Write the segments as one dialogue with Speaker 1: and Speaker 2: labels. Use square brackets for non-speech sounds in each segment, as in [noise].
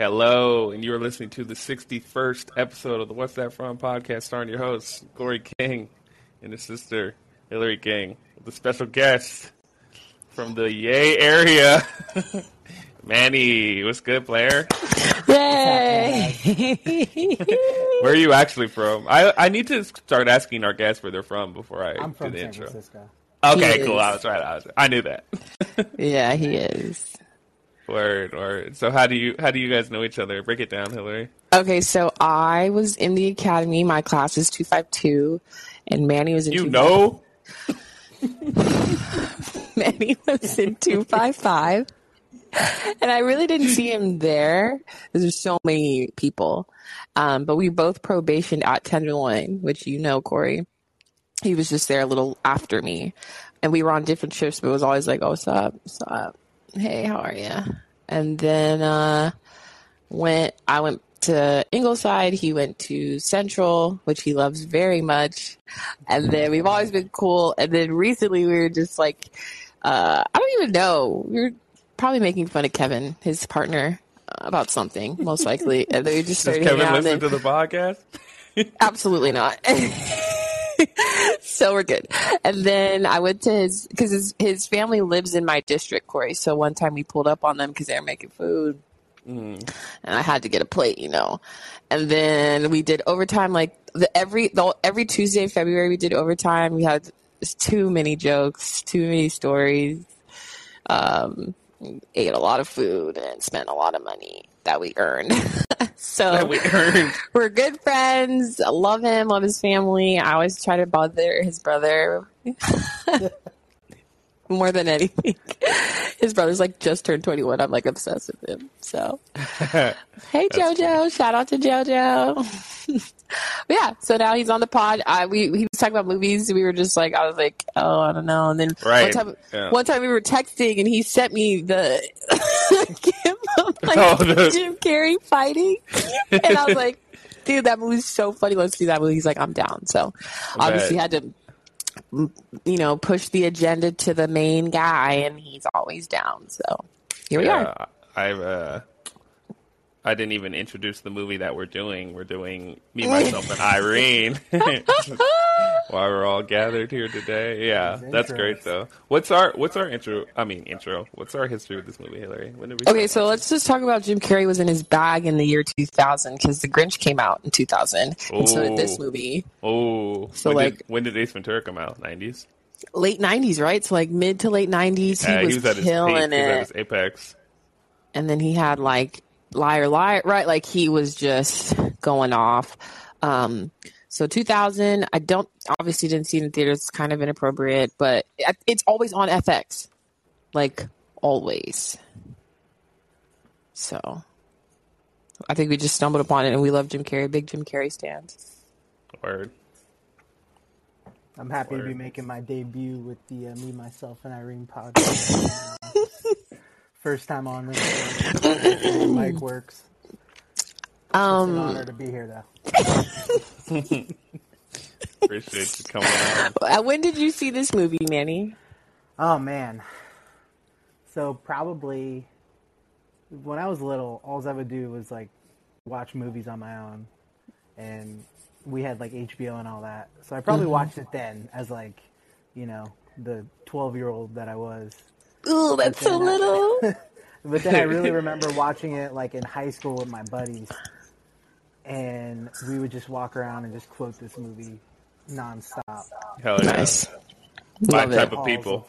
Speaker 1: Hello, and you are listening to the 61st episode of the What's That From podcast, starring your host, Correy King, and his sister, Hilary King, with a special guest from the Yay area, [laughs] Manny. What's good, player?
Speaker 2: Yay!
Speaker 1: Where are you actually from? I, I need to start asking our guests where they're from before I
Speaker 3: I'm
Speaker 1: do the
Speaker 3: San
Speaker 1: intro.
Speaker 3: Francisco.
Speaker 1: Okay,
Speaker 2: He
Speaker 1: cool.
Speaker 2: is.
Speaker 1: I was right. I, was, I knew that. [laughs]
Speaker 2: yeah, he is.
Speaker 1: Word, word. So how do you how do you guys know each other? Break it down, Hilary.
Speaker 2: Okay, so I was in the academy. My class is 252, and Manny was in
Speaker 1: You
Speaker 2: 255
Speaker 1: know? [laughs]
Speaker 2: Manny was in 255. And I really didn't see him there there's so many people. Um, but we both probationed at Tenderloin, which you know, Correy. He was just there a little after me. And we were on different shifts, but it was always like, oh, what's up? What's up? Hey, how are you? And then uh, went I went to Ingleside. He went to Central, which he loves very much. And then we've always been cool. And then recently we were just like, uh, I don't even know. We were probably making fun of Kevin, his partner, about something, most likely. And then we just
Speaker 1: Does Kevin listen to the podcast? [laughs]
Speaker 2: Absolutely not. [laughs] [laughs] so we're good. And then I went to his because his his family lives in my district, Correy. So one time we pulled up on them because they were making food, and I had to get a plate, you know. And then we did overtime like the every the, every Tuesday in February we did overtime. We had too many jokes, too many stories. Um, ate a lot of food and spent a lot of money that we earned. [laughs] so
Speaker 1: That we earned. [laughs]
Speaker 2: we're good friends. I love him, love his family. I always try to bother his brother [laughs] more than anything. His brother's like just turned 21. I'm like obsessed with him. So, hey JoJo, shout out to JoJo. Yeah, so now he's on the pod. I, we he was talking about movies. We were just like, I was like, oh, I don't know. And then
Speaker 1: Right,
Speaker 2: one time,
Speaker 1: yeah.
Speaker 2: one time we were texting, and he sent me the [laughs] like
Speaker 1: Oh,
Speaker 2: Jim Carrey fighting, and I was like, [laughs] dude, that movie's so funny. Let's do that movie. He's like, I'm down. So obviously had to, you know, push the agenda to the main guy, and he's always down. So here we are.
Speaker 1: I've uh, I didn't even introduce the movie that we're doing. We're doing me, myself, and Irene. [laughs] While we're all gathered here today, yeah,
Speaker 3: These
Speaker 1: that's great though. What's our what's our intro? I mean intro. What's our history with this movie, Hilary? When did we?
Speaker 2: Okay, so let's just talk about Jim Carrey was in his bag in the year 2000 because The Grinch came out in 2000, and so did this movie.
Speaker 1: Oh,
Speaker 2: So,
Speaker 1: when
Speaker 2: like-
Speaker 1: did, when did Ace Ventura come out? Nineties.
Speaker 2: Late 90s, right? So like mid to late 90s, he
Speaker 1: Yeah,
Speaker 2: was,
Speaker 1: he was at
Speaker 2: killing
Speaker 1: He was at
Speaker 2: it.
Speaker 1: his apex.
Speaker 2: and then he had like liar liar right? Like he was just going off. Um so 2000 i don't obviously didn't see it in theaters it's kind of inappropriate but it's always on fx like always. So i think we just stumbled upon it and we love jim carrey big jim carrey stands.
Speaker 1: Word.
Speaker 3: I'm happy to be making my debut with the uh, Me, Myself, and Irene podcast. [laughs] First time on this. mic Mike works. It's an
Speaker 2: um
Speaker 3: honor to be here, though. [laughs]
Speaker 1: Appreciate you coming on.
Speaker 2: uh, when did you see this movie manny
Speaker 3: Oh man. So probably when I was little, all I would do was like watch movies on my own, and we had like HBO and all that. So I probably watched it then as like, you know, the twelve-year-old that I was.
Speaker 2: Ooh, that's so little [laughs]
Speaker 3: But then I really [laughs] remember watching it like in high school with my buddies, and we would just walk around and just quote this movie nonstop.
Speaker 1: Hell yeah.
Speaker 2: nice
Speaker 1: My
Speaker 2: Love
Speaker 1: type
Speaker 2: it.
Speaker 1: of people.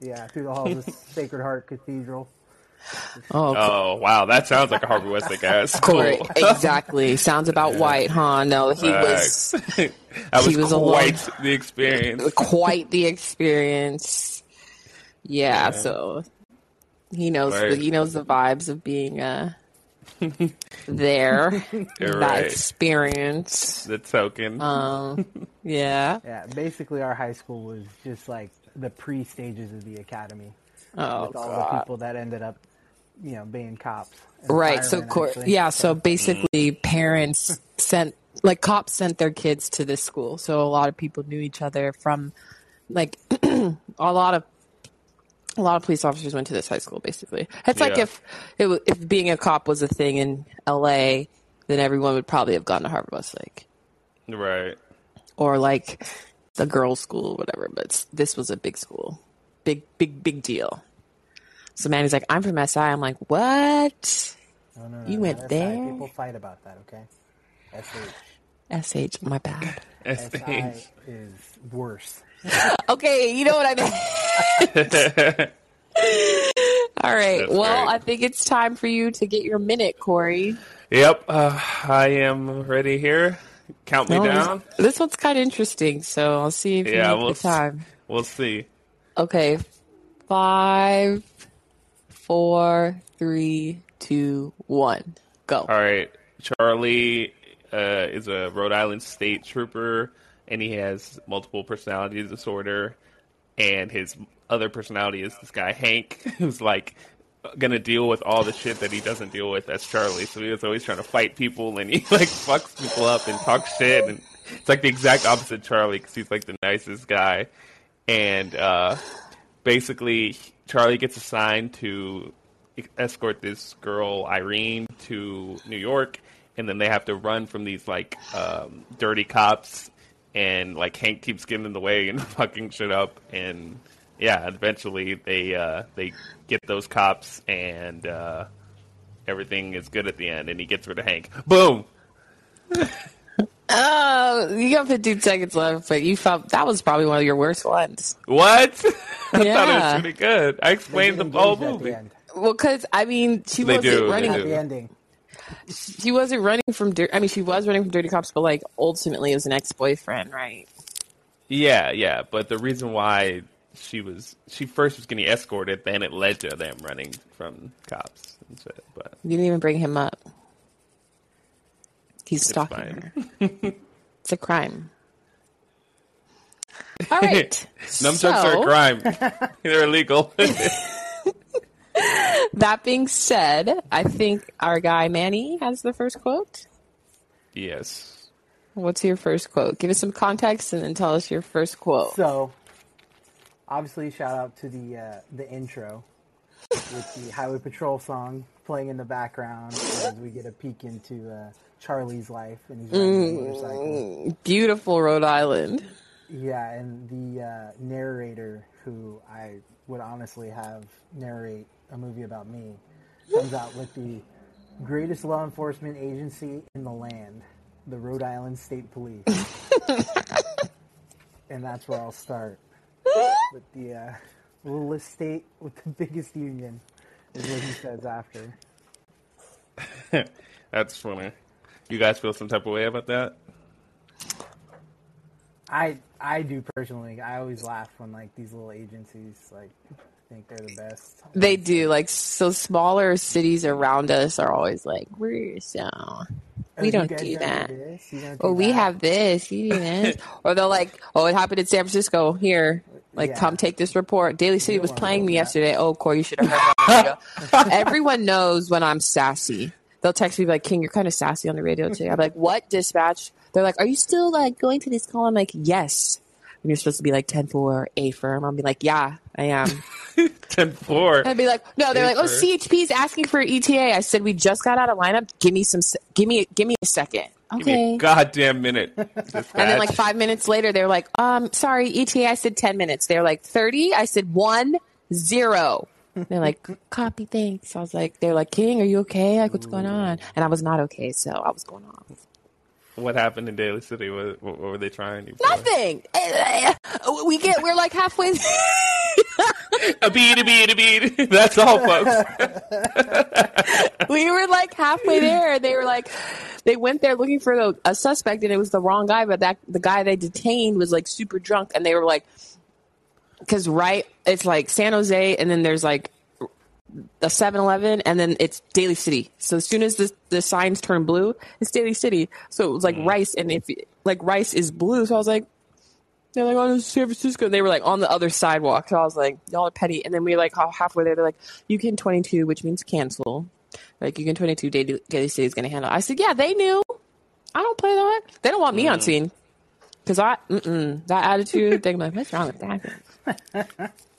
Speaker 3: Yeah, through the halls of Sacred Heart Cathedral.
Speaker 2: oh
Speaker 1: Oh wow, that sounds like a Harvard Westlake ass.
Speaker 2: Correy,
Speaker 1: Cool. [laughs]
Speaker 2: exactly. Sounds about white, huh? No, he was
Speaker 1: Facts. that was,
Speaker 2: he was a
Speaker 1: quite the experience.
Speaker 2: quite the experience. Yeah,
Speaker 1: Yeah.
Speaker 2: so he knows
Speaker 1: Right.
Speaker 2: the, he knows the vibes of being uh there. [laughs]
Speaker 1: You're
Speaker 2: that
Speaker 1: right.
Speaker 2: experience.
Speaker 1: The token.
Speaker 2: Um, yeah. [laughs]
Speaker 3: Yeah, basically our high school was just like the pre-stages of the academy
Speaker 2: Oh
Speaker 3: with all the people that ended up, you know, being cops.
Speaker 2: Right. So,
Speaker 3: firemen,
Speaker 2: cor-
Speaker 3: actually.
Speaker 2: yeah. So basically, parents [laughs] sent like cops sent their kids to this school. So a lot of people knew each other from like [clears throat] a lot of A lot of police officers went to this high school, basically. It's like
Speaker 1: Yeah.
Speaker 2: if it, if being a cop was a thing in L.A., then everyone would probably have gone to Harvard Westlake
Speaker 1: Right.
Speaker 2: or like the girls' school, whatever. But this was a big school, big, big, big deal. So Manny's like, "I'm from SI." I'm like, "What?"
Speaker 3: No, no, no,
Speaker 2: You
Speaker 3: no,
Speaker 2: went
Speaker 3: SI,
Speaker 2: there?
Speaker 3: People fight about that, okay? SH.
Speaker 2: Sh, my bad.
Speaker 3: SI is worse. [laughs]
Speaker 2: Okay, you know what I mean. [laughs] All right.
Speaker 1: That's
Speaker 2: well,
Speaker 1: great.
Speaker 2: I think it's time for you to get your minute, Correy.
Speaker 1: Yep. Uh, I am ready here. Count me
Speaker 2: No,
Speaker 1: down.
Speaker 2: This one's kind of interesting, so I'll see if you
Speaker 1: Yeah,
Speaker 2: make
Speaker 1: we'll
Speaker 2: the time.
Speaker 1: We'll see.
Speaker 2: Okay, five, four, three, two, one, go.
Speaker 1: All right. Charlie uh, is a Rhode Island state trooper, and he has multiple personality disorder. And his other personality is this guy Hank, [laughs] who's like gonna deal with all the shit that he doesn't deal with as Charlie. So he was always trying to fight people, and he [laughs] like fucks people up and talks shit. And it's like the exact opposite Charlie because he's like the nicest guy. And uh, basically, Charlie gets assigned to escort this girl Irene to New York, and then they have to run from these like um, dirty cops, and like Hank keeps getting in the way and [laughs] fucking shit up, and yeah, eventually they uh, they get those cops, and uh, everything is good at the end, and he gets rid of Hank. Boom. [laughs]
Speaker 2: Oh, you got 15 seconds left, but you felt that was probably one of your worst ones.
Speaker 1: What? [laughs] I thought it
Speaker 2: Yeah.
Speaker 1: was pretty good. I explained the whole
Speaker 3: engaged at the
Speaker 1: movie.
Speaker 3: end.
Speaker 2: Well, because I mean, she
Speaker 1: They
Speaker 2: wasn't
Speaker 1: do,
Speaker 2: running.
Speaker 1: do.
Speaker 3: Happy ending.
Speaker 2: She wasn't running from. Dir- I mean, she was running from dirty cops, but like ultimately, it was an ex-boyfriend, right?
Speaker 1: Yeah, yeah, but the reason why she was she first was getting escorted, then it led to them running from cops and shit. But
Speaker 2: You didn't even bring him up. He's
Speaker 1: it's
Speaker 2: stalking
Speaker 1: fine.
Speaker 2: her. It's a crime. All right. [laughs]
Speaker 1: Nunchucks are a crime. [laughs] They're illegal. [laughs] [laughs]
Speaker 2: That being said, I think our guy Manny has the first quote.
Speaker 1: yes.
Speaker 2: What's your first quote? Give us some context and then tell us your first quote.
Speaker 3: So, obviously, shout out to the uh, the intro with the Highway Patrol song playing in the background as we get a peek into uh, Charlie's life and he's riding a motorcycle.
Speaker 2: Beautiful Rhode Island.
Speaker 3: Yeah, and the uh, narrator, who I would honestly have narrate a movie about me, comes out with the greatest law enforcement agency in the land, the Rhode Island State Police. [laughs] and that's where I'll start. With the uh, littlest state with the biggest union, is what he says after. [laughs]
Speaker 1: That's funny. You guys feel some type of way about that?
Speaker 3: I I do personally. I always laugh when like these little agencies like think they're the best.
Speaker 2: They do. Like, so smaller cities around us are always like, we're so.
Speaker 3: Oh,
Speaker 2: We
Speaker 3: you
Speaker 2: don't do that.
Speaker 3: Don't do
Speaker 2: Oh, we
Speaker 3: that?
Speaker 2: have this. You do this. [laughs] or they're like, oh, it happened in San Francisco. Here, like,
Speaker 3: Yeah.
Speaker 2: come take this report. Daly City was playing me
Speaker 3: that.
Speaker 2: yesterday. Oh, Correy, you should have heard that on the radio. Everyone knows when I'm sassy. They'll text me like, King, you're kind of sassy on the radio today. I'm like, what? Dispatch? They're like, are you still like going to this call? I'm like, yes. And you're supposed to be like 10 4, A firm. I'll be like, yeah, I am. [laughs]
Speaker 1: 10 4.
Speaker 2: I'd be like, no, they're like, oh,
Speaker 1: Paper.
Speaker 2: CHP is asking for ETA. I said, we just got out of lineup. Give me some, give me, give me a second.
Speaker 1: Give me
Speaker 2: Okay.
Speaker 1: a goddamn minute. [laughs]
Speaker 2: And then like five minutes later, they're like, um, sorry, ETA. I said 10 minutes. They're like 30. I said one, zero. They're like, copy, thanks. I was like, they're like, King, are you okay? Like, what's going on? And I was not okay, so I was going off.
Speaker 1: What happened in Daly City? What, what were they trying for?
Speaker 2: Nothing. Eh, We get, we're like halfway. [laughs]
Speaker 1: A beat, a beat, a. [laughs] That's all, folks.
Speaker 2: we were like halfway there. They were like, they went there looking for the, a suspect, and it was the wrong guy. But that the guy they detained was like super drunk, and they were like, because right, it's like San Jose, and then there's like a 7-Eleven, and then it's Daly City. So as soon as the the signs turn blue, it's Daly City. So it was like mm. rice, and if like rice is blue, so I was like. They're like, oh, this is San Francisco. And they were like on the other sidewalk. So I was like, y'all are petty. And then we were like halfway there. They're like, you can 22, which means cancel. Like, you can 22, Daily, Daly City is going to handle. I said, yeah, they knew. I don't play that. They don't want me on mm. scene. Because I, mm-mm, that attitude, they're like, what's wrong with that? [laughs]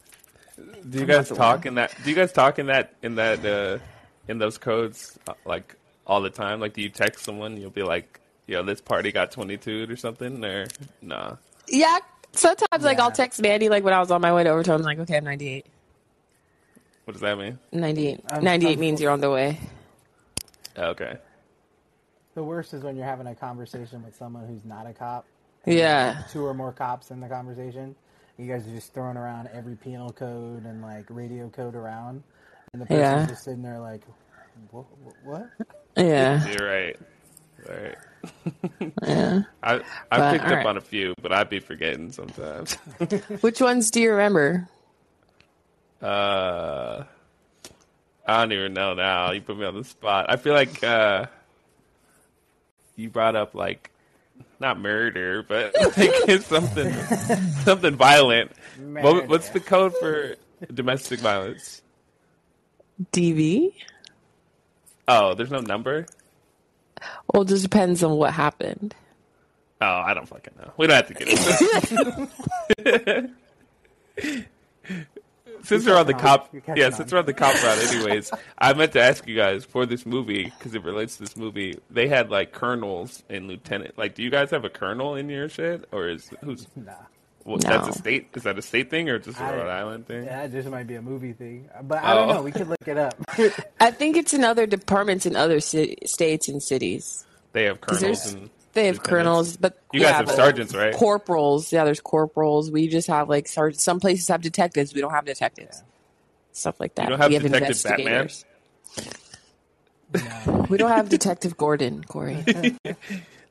Speaker 1: Do you guys talk in that? Do you guys talk in that in that uh, in those codes uh, like all the time? Like, do you text someone? You'll be like, "Yo, this party got 22 or something," or nah.
Speaker 2: Yeah. Sometimes, like, I'll text Manny, like, when I was on my way to Overtone, I'm like, okay, I'm 98.
Speaker 1: What does that mean?
Speaker 2: 98.
Speaker 3: I'm-
Speaker 2: 98
Speaker 3: I'm-
Speaker 2: means you're on the way.
Speaker 1: Okay.
Speaker 3: The worst is when you're having a conversation with someone who's not a cop.
Speaker 2: Yeah.
Speaker 3: Two or more cops in the conversation. You guys are just throwing around every penal code and like radio code around, and the person's
Speaker 2: Yeah.
Speaker 3: just sitting there like, "What? what?
Speaker 2: Yeah.
Speaker 1: You're right. Right. [laughs]
Speaker 2: Yeah.
Speaker 1: I I
Speaker 2: But,
Speaker 1: picked up
Speaker 2: alright.
Speaker 1: on a few, but I'd be forgetting sometimes. [laughs]
Speaker 2: Which ones do you remember?
Speaker 1: uh, I don't even know now. You put me on the spot. I feel like uh, you brought up like not murder, but [laughs] like it's something something violent. What, what's the code for domestic violence?
Speaker 2: DV?
Speaker 1: Oh, there's no number.
Speaker 2: Well, it just depends on what happened.
Speaker 1: Oh, I don't fucking know. We don't have to get into it. [laughs] [laughs] since we're on the cop,
Speaker 3: You're
Speaker 1: yeah,
Speaker 3: on.
Speaker 1: since we're on the cop route, anyways, I meant to ask you guys for this movie because it relates to this movie. They had like colonels and lieutenant. Like, do you guys have a colonel in your shit, or is who's?
Speaker 3: Nah.
Speaker 1: Well, That's a state. Is that a state thing or just a
Speaker 3: I-
Speaker 1: Rhode Island thing?
Speaker 3: Yeah, it just might be a movie thing, but I don't
Speaker 1: Oh.
Speaker 3: know. We could look it up. [laughs] [laughs]
Speaker 2: I think it's in other departments in other ci- states and cities.
Speaker 1: They have colonels and
Speaker 2: They have colonels, but
Speaker 1: You guys
Speaker 2: yeah,
Speaker 1: have sergeants, right?
Speaker 2: Corporals, yeah. There's corporals. We just have like sergeants. Some places have detectives. We don't have detectives. Stuff like that.
Speaker 1: You don't have
Speaker 2: we have
Speaker 1: Detective Batman?
Speaker 2: investigators. [laughs]
Speaker 3: no.
Speaker 2: We don't have Detective Gordon, Correy. [laughs]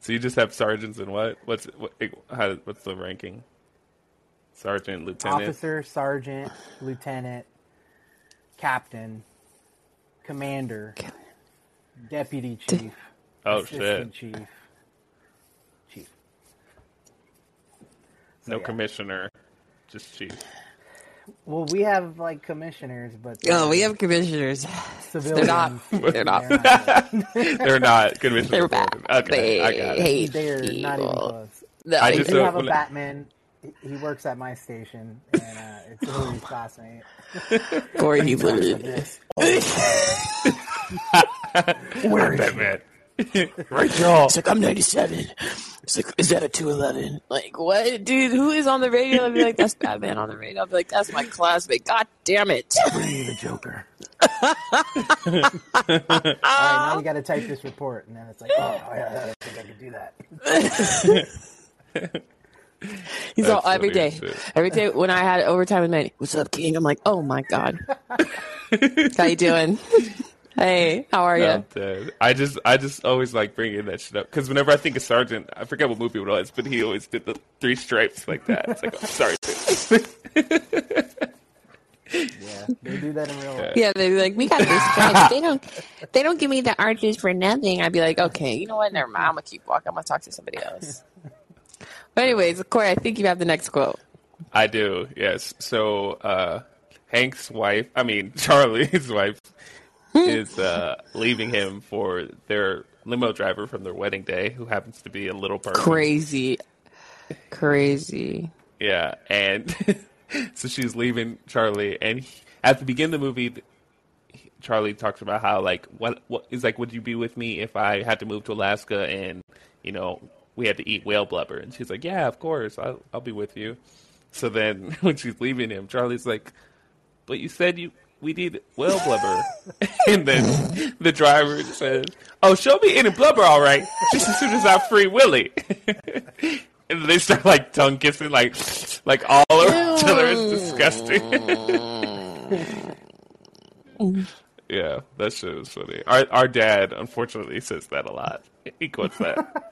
Speaker 1: So you just have sergeants and what? What's what? How, what's the ranking? Sergeant, lieutenant.
Speaker 3: Officer, sergeant, lieutenant, captain, commander, deputy chief,
Speaker 1: Oh
Speaker 3: assistant
Speaker 1: shit!
Speaker 3: chief, chief. So,
Speaker 1: No
Speaker 3: yeah.
Speaker 1: commissioner, just chief.
Speaker 3: Well, we have like commissioners, but
Speaker 2: oh, we have commissioners.
Speaker 3: civilians.
Speaker 2: not- they're not. [laughs]
Speaker 1: They're not [laughs] commissioner.
Speaker 2: They're bad.
Speaker 1: Okay, I got it.
Speaker 2: hate
Speaker 3: They're not even close.
Speaker 2: No,
Speaker 1: I just
Speaker 3: do have a Batman. He- He works at my station, and uh, it's Hilary's classmate.
Speaker 2: Correy, he
Speaker 3: Talks
Speaker 2: literally.
Speaker 3: this.
Speaker 1: Where is Batman? [laughs] [laughs]
Speaker 2: It's like I'm 97. It's like, is that a 211? Like, what, dude? Who is on the radio? I'll be like, that's Batman on the radio. I'll be like, that's my classmate. God damn it!
Speaker 3: Bring me the Joker. [laughs] All right, now we got to type this report, and then it's like, oh, yeah, I think I could do that.
Speaker 2: He's
Speaker 1: That's
Speaker 2: all every
Speaker 1: funny
Speaker 2: day.
Speaker 1: as shit.
Speaker 2: Every day when I had overtime with Manny, what's up, King? I'm like, oh my god, how you doing? Hey, how are you?
Speaker 1: I'm. I just, I just always like bringing that shit up because whenever I think of Sergeant, I forget what movie it was, but he always did the three stripes like that. It's like, oh, sorry. [laughs]
Speaker 3: Yeah, they do that in real life.
Speaker 2: Yeah, they'd be like, we got these stripes. They don't, they don't give me the arches for nothing. I'd be like, okay, you know what? Never mind. I'm gonna keep walking. I'm gonna talk to somebody else. [laughs] But anyways, Correy, I think you have the next quote.
Speaker 1: I do, yes. So uh, Hank's wife, I mean [laughs] Charlie's wife, [laughs] is uh, leaving him for their limo driver from their wedding day, who happens to be a little person.
Speaker 2: Crazy, crazy.
Speaker 1: Yeah, and [laughs] so she's leaving Charlie, and he, at the beginning of the movie, Charlie talks about how like what what is like, would you be with me if I had to move to Alaska and you know we had to eat whale blubber? And she's like, yeah, of course, I'll I'll be with you. So then [laughs] when she's leaving him, Charlie's like, but you said you we need whale blubber, [laughs] and then the driver says, oh, she'll be eating blubber all right, just as soon as I free Willie. [laughs] And they start like tongue kissing, like like all over each other. It's disgusting. [laughs] yeah, that shit is funny. Our our dad, unfortunately, says that a lot. He quotes that.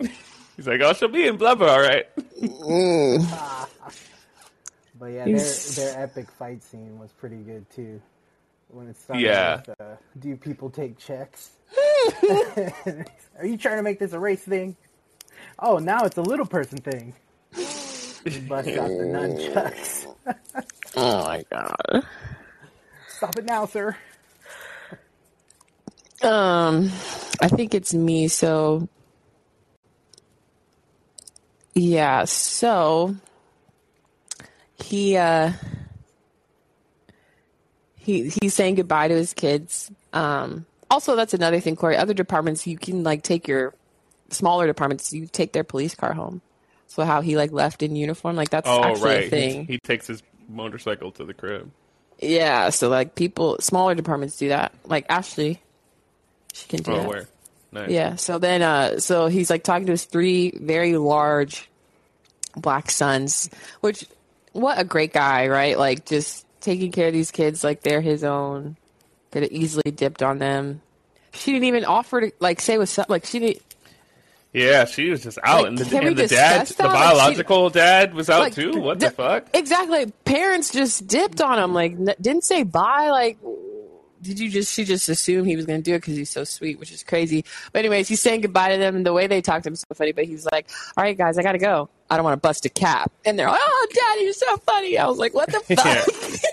Speaker 1: He's like, "Oh, she'll be in blubber, all right." Mm.
Speaker 3: But yeah, their, their epic fight scene was pretty good too. When it started
Speaker 1: Yeah.
Speaker 3: with, uh, do people take checks? [laughs] [laughs] Are you trying to make this a race thing? Oh, now it's a little person thing. He busts out the nunchucks. [laughs]
Speaker 2: Oh my god.
Speaker 3: Stop it now, sir.
Speaker 2: Um, I think it's me. So, yeah. So he uh he he's saying goodbye to his kids. Um, also, that's another thing, Correy. Other departments, you can like take your smaller departments, you take their police car home. So how he like left in uniform, like that's
Speaker 1: Oh,
Speaker 2: actually
Speaker 1: right.
Speaker 2: a
Speaker 1: He,
Speaker 2: thing.
Speaker 1: he takes his motorcycle to the crib.
Speaker 2: yeah, so like people, smaller departments do that. Like Ashley, she can do
Speaker 1: Oh,
Speaker 2: that.
Speaker 1: where? Nice.
Speaker 2: Yeah. So then, uh, so he's like talking to his three very large black sons, which what a great guy, right? Like just taking care of these kids like they're his own. Could have easily dipped on them. She didn't even offer to like say what's up. Like she didn't.
Speaker 1: Yeah, she was just out,
Speaker 2: Like,
Speaker 1: and the, and the dad,
Speaker 2: discuss
Speaker 1: the
Speaker 2: that? Like, she-
Speaker 1: biological dad, was out
Speaker 2: like
Speaker 1: too. What the
Speaker 2: d-
Speaker 1: fuck?
Speaker 2: Exactly. Parents just dipped on him. Like n- didn't say bye. Like did you just? She just assumed he was going to do it because he's so sweet, which is crazy. But anyways, he's saying goodbye to them, and the way they talked to him is so funny. But he's like, "All right, guys, I got to go. I don't want to bust a cap." And they're like, "Oh, Daddy, you're so funny." I was like, "What the [laughs] fuck?" [laughs]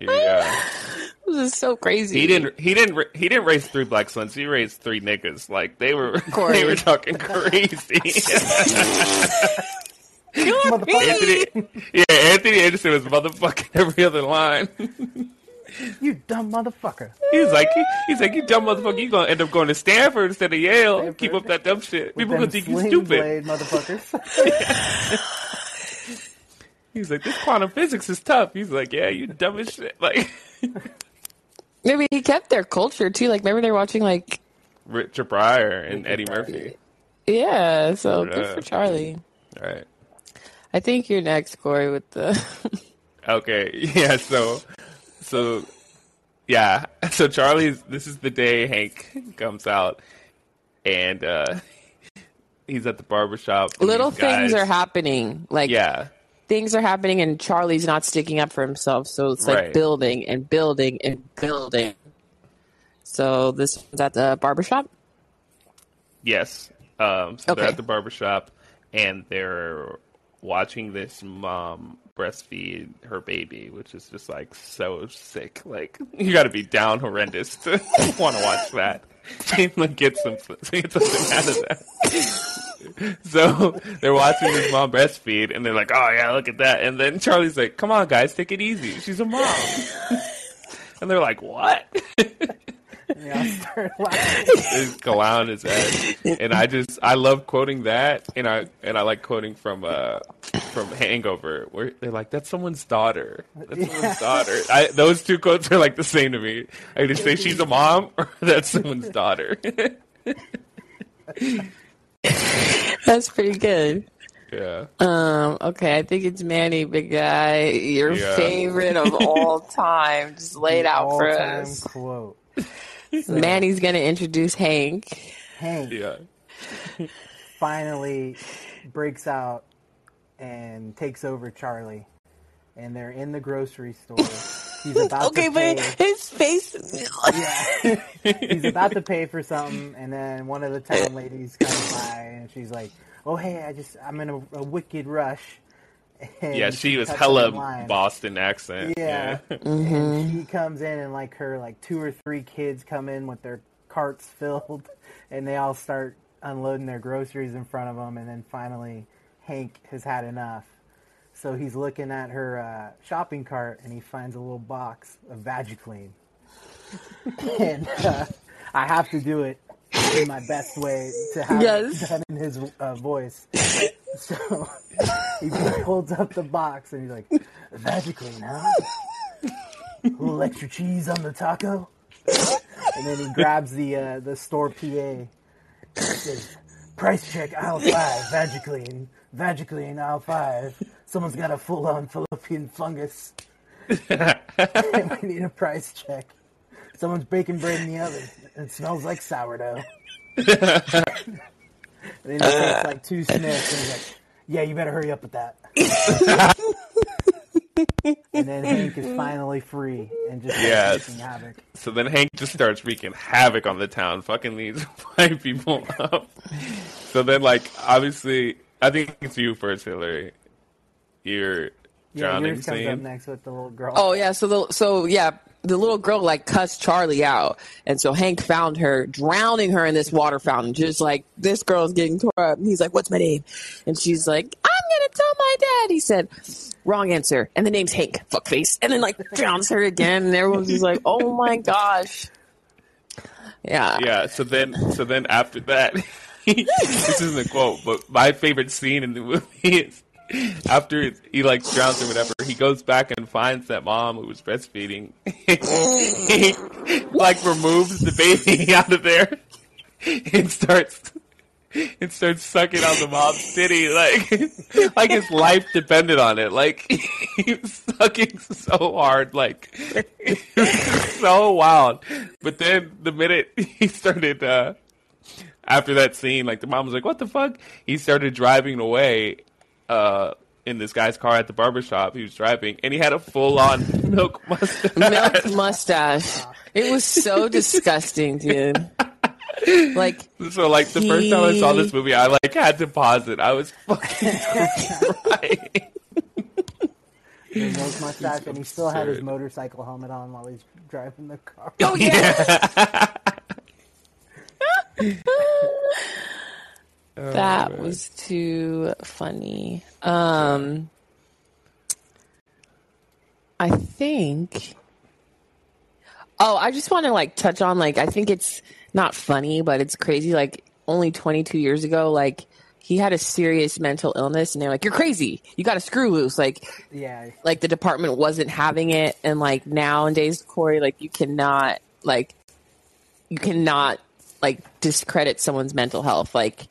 Speaker 1: Yeah,
Speaker 2: this is so crazy.
Speaker 1: he didn't. He didn't. He didn't raise three black sons. He raised three niggas. Like they were.
Speaker 2: Correy. [laughs]
Speaker 1: They were talking crazy.
Speaker 3: Motherfucker,
Speaker 1: Anthony, yeah, Anthony Anderson was motherfucking every other line.
Speaker 3: You dumb motherfucker.
Speaker 1: He's like, he- he's like, you dumb motherfucker, you gonna end up going to Stanford instead of Yale.
Speaker 3: Stanford.
Speaker 1: Keep up that dumb shit.
Speaker 3: With
Speaker 1: People
Speaker 3: them
Speaker 1: gonna think you
Speaker 3: sling
Speaker 1: stupid.
Speaker 3: blade motherfuckers. [laughs]
Speaker 1: He's like, this quantum physics is tough. He's like, yeah, you dumb as shit. Like, [laughs]
Speaker 2: Maybe he kept their culture too. Like remember they're watching like
Speaker 1: Richard Pryor and Eddie Murphy.
Speaker 2: yeah. So good
Speaker 1: Yeah.
Speaker 2: for Charlie.
Speaker 1: All right.
Speaker 2: I think you're next, Correy, with the.
Speaker 1: Okay. [laughs] Yeah. So, so, yeah. [laughs] So Charlie's. This is the day Hank comes out, and uh he's at the barbershop.
Speaker 2: Little things are happening. Like
Speaker 1: Yeah.
Speaker 2: things are happening, and Charlie's not sticking up for himself. So it's like
Speaker 1: Right.
Speaker 2: building and building and building. So this is at the barbershop.
Speaker 1: Yes. Um, so they're
Speaker 2: Okay.
Speaker 1: at the barbershop and they're watching this mom breastfeed her baby, which is just like so sick. Like you got to be down horrendous to [laughs] want to watch that. like get some [laughs] get something out of that. [laughs] so they're watching this mom breastfeed and they're like, "Oh yeah, look at that." And then Charlie's like, "Come on, guys, take it easy. She's a mom." and they're like, "What?"
Speaker 3: Yeah, I started laughing.
Speaker 1: is go his head. And I just I love quoting that and I and I like quoting from uh from Hangover where they're like, That's someone's daughter. That's someone's daughter. I those two quotes are like the same to me. I just say she's a mom [laughs] or that's someone's daughter. [laughs]
Speaker 2: That's pretty good.
Speaker 1: yeah.
Speaker 2: Um, okay, I think it's Manny, big guy, your
Speaker 1: Yeah.
Speaker 2: favorite of all time. Just laid it out for
Speaker 3: All-time
Speaker 2: us.
Speaker 3: quote. [laughs]
Speaker 2: Manny's gonna introduce Hank.
Speaker 3: Hank
Speaker 1: Yeah.
Speaker 3: finally breaks out and takes over Charlie, and they're in the grocery store. He's about
Speaker 2: Okay,
Speaker 3: to
Speaker 2: but
Speaker 3: pay.
Speaker 2: his face. [laughs]
Speaker 3: Yeah. He's about to pay for something, and then one of the town ladies comes by, and she's like, "Oh, hey, I just I'm in a, a wicked rush." And
Speaker 1: Yeah, she was hella
Speaker 3: him in line.
Speaker 1: Boston accent.
Speaker 3: Yeah.
Speaker 1: Yeah. [laughs]
Speaker 3: And she comes in, and like her like two or three kids come in with their carts [laughs] filled, and they all start unloading their groceries in front of them, and then finally Hank has had enough. So he's looking at her uh, shopping cart, and he finds a little box of Vagiclean. [laughs] and uh, I have to do it in my best way to have
Speaker 2: Yes.
Speaker 3: it done in his uh, voice. So [laughs] he holds up the box and he's like, Vagiclean, huh? A little extra cheese on the taco. And then he grabs the uh, the store PA. and says, Price check aisle five, Vagiclean. Vagiclean aisle five. Someone's got a full on Philippine fungus. [laughs] and we need a price check. Someone's baking bread in the oven. It smells like sourdough. [laughs] and then he takes uh. like two sniffs and he's like, Yeah, you better hurry up with that. [laughs] and then Hank is finally free and just starts
Speaker 1: Yes.
Speaker 3: wreaking havoc.
Speaker 1: So then Hank just starts wreaking havoc on the town, fucking these [laughs] white people up. So then, like, obviously, I think it's you first, Hilary. You're
Speaker 3: Yeah,
Speaker 1: drowning
Speaker 3: yours comes up
Speaker 1: scene.
Speaker 3: next with the little girl.
Speaker 2: Oh yeah, so the so yeah, the little girl like cussed Charlie out, and so Hank found her drowning her in this water fountain, just like this girl's getting tore up. And he's like, "What's my name?" And she's like, "I'm gonna tell my dad. He said, wrong answer. And the name's Hank, fuckface. And then like drowns her again. And everyone's just like, oh my gosh. Yeah.
Speaker 1: Yeah. So then, so then after that, [laughs] this isn't a quote, but my favorite scene in the movie is after he like drowns or whatever, he goes back and finds that mom who was breastfeeding. he [laughs] like removes the baby [laughs] out of there and starts and starts sucking on the mom's titty like [laughs] like his life depended on it. Like he was sucking so hard, like so wild. But then the minute he started uh after that scene, like the mom was like, What the fuck? He started driving away uh in this guy's car at the barbershop he was driving and he had a full on [laughs] milk mustache.
Speaker 2: Milk mustache. It was so [laughs] disgusting, dude. Like
Speaker 1: So like the first time I saw this movie, I like had to pause it. I was [laughs] fucking crying.
Speaker 3: The milk mustache, and he still had his motorcycle helmet on while he's driving the car.
Speaker 2: Oh yeah. That
Speaker 1: man.
Speaker 2: was too funny. Um I think Oh, I just want to like touch on like I think it's not funny, but it's crazy like only 22 years ago like he had a serious mental illness and they're like you're crazy. You got a screw loose like
Speaker 3: Yeah,
Speaker 2: like the department wasn't having it and like nowadays correy like you cannot like you cannot like discredit someone's mental health like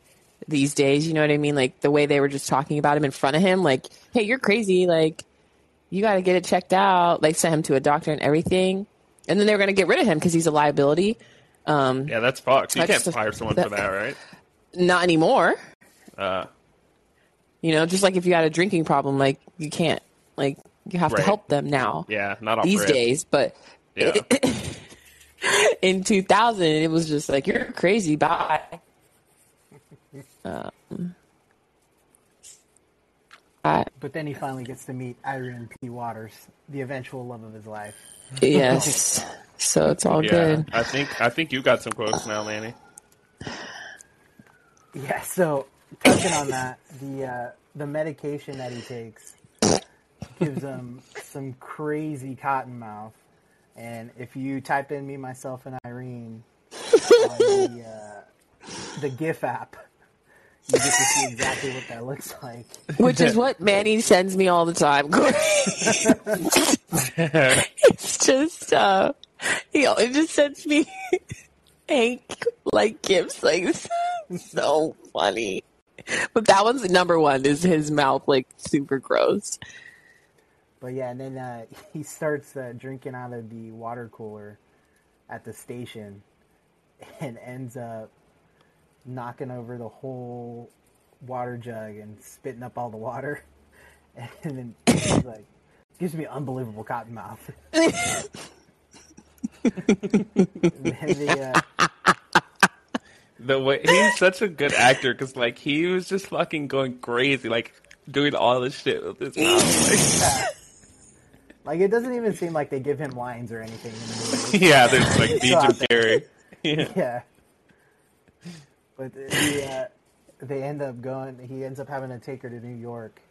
Speaker 2: these days you know what i mean like the way they were just talking about him in front of him like hey you're crazy like you got to get it checked out like sent him to a doctor and everything and then they were going to get rid of him because he's a liability um
Speaker 1: Yeah, that's fucked. You
Speaker 2: That's
Speaker 1: can't
Speaker 2: just-
Speaker 1: fire someone for that, right?
Speaker 2: not anymore
Speaker 1: Uh,
Speaker 2: you know just like if you had a drinking problem like you can't like you have
Speaker 1: Right.
Speaker 2: to help them now
Speaker 1: yeah, not
Speaker 2: these
Speaker 1: rip.
Speaker 2: days, but
Speaker 1: Yeah. [laughs]
Speaker 2: in 2000, it was just like, you're crazy, bye. Um, I,
Speaker 3: but then he finally gets to meet Irene P. Waters, the eventual love of his life.
Speaker 2: yes. So it's all
Speaker 1: yeah.
Speaker 2: good.
Speaker 1: I think I think you got some quotes now, Manny.
Speaker 3: Yeah, so touching on that, the uh, the medication that he takes gives him some crazy cotton mouth. And if you type in me, myself, and Irene on the uh, the GIF app, you get to see exactly what that looks like. [laughs]
Speaker 2: Which is what Manny sends me all the time. [laughs] it's just, uh, you know, it just sends me [laughs] Hank like gifts. Like, this so funny. But that one's number one is his mouth, like, super gross.
Speaker 3: But yeah, and then uh, he starts uh, drinking out of the water cooler at the station, and ends up knocking over the whole water jug and spitting up all the water. [laughs] And then he's like, gives me unbelievable cotton mouth. [laughs] the, uh,
Speaker 1: The way he's such a good actor because like he was just fucking going crazy, like doing all this shit with his mouth. [laughs]
Speaker 3: like it doesn't even seem like they give him lines or anything. In the movie.
Speaker 1: Yeah, there's like
Speaker 3: out
Speaker 1: Jim Carrey. Yeah.
Speaker 3: Yeah. But the, uh, they end up going. He ends up having to take her to New York,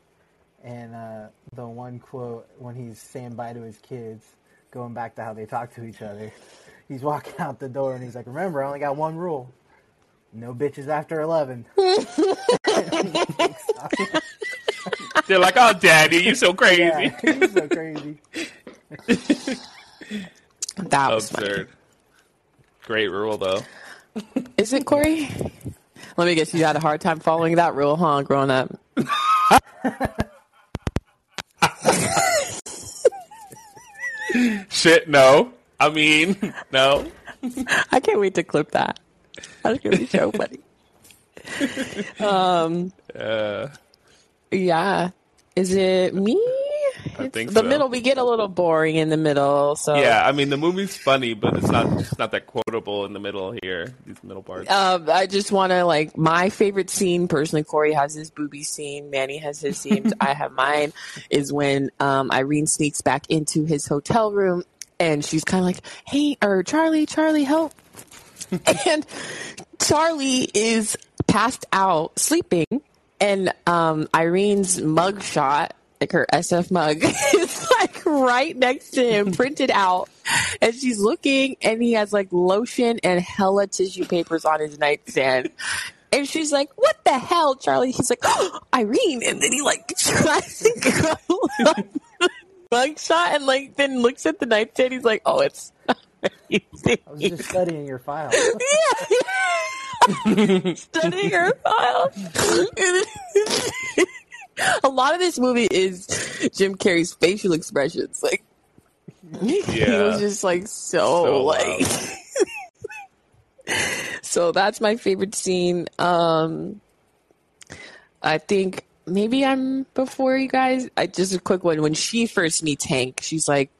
Speaker 3: and uh, the one quote when he's saying bye to his kids, going back to how they talk to each other, he's walking out the door and he's like, "Remember, I only got one rule: no bitches after 11. [laughs]
Speaker 1: They're like, "Oh, Daddy, you so crazy."
Speaker 3: yeah, [laughs] he's so crazy.
Speaker 2: That was funny.
Speaker 1: Absurd. Great rule though.
Speaker 2: Is it Correy? Let me guess, you had a hard time following that rule, huh, growing up? [laughs]
Speaker 1: Shit, no. I mean, no.
Speaker 2: I can't wait to clip that. That's gonna be so [laughs] funny. [laughs] Um,
Speaker 1: Uh,
Speaker 2: yeah. Is it me?
Speaker 1: I think
Speaker 2: the
Speaker 1: so.
Speaker 2: middle. We get a little boring in the middle. So
Speaker 1: Yeah, I mean the movie's funny, but it's not it's not that quotable in the middle here. These middle parts.
Speaker 2: Um, I just want to like my favorite scene personally. Corey has his booby scene. Manny has his scenes. I have mine. Is when um, Irene sneaks back into his hotel room and she's kind of like, "Hey, or Charlie, Charlie, help!" [laughs] and Charlie is passed out sleeping, and um, Irene's mug shot, like her SF mug, [laughs] is like right next to him, [laughs] printed out. And she's looking, and he has like lotion and hella tissue papers on his nightstand. And she's like, "What the hell, Charlie?" He's like, oh, [gasps] "Irene," and then he like [laughs] tries to go mug shot, and like then looks at the nightstand. He's like, "Oh, it's."
Speaker 3: I was just studying your file.
Speaker 2: yeah. Studying her file. [laughs] A lot of this movie is Jim Carrey's facial expressions. Like he was just like so,
Speaker 1: So
Speaker 2: like [laughs] So that's my favorite scene. Um I think maybe I'm before you guys. I just a quick one. When she first meets Hank, she's like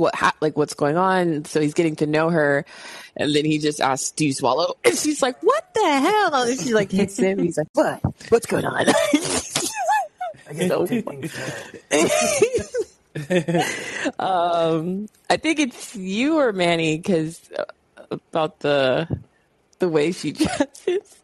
Speaker 2: what ha- like what's going on so he's getting to know her and then he just asks do you swallow [laughs] and she's like what the hell and she like hits him he's like what what's going on
Speaker 3: I guess
Speaker 2: So
Speaker 3: take
Speaker 2: funny.
Speaker 3: things
Speaker 2: um i think it's you or manny because about the the way she [laughs] dresses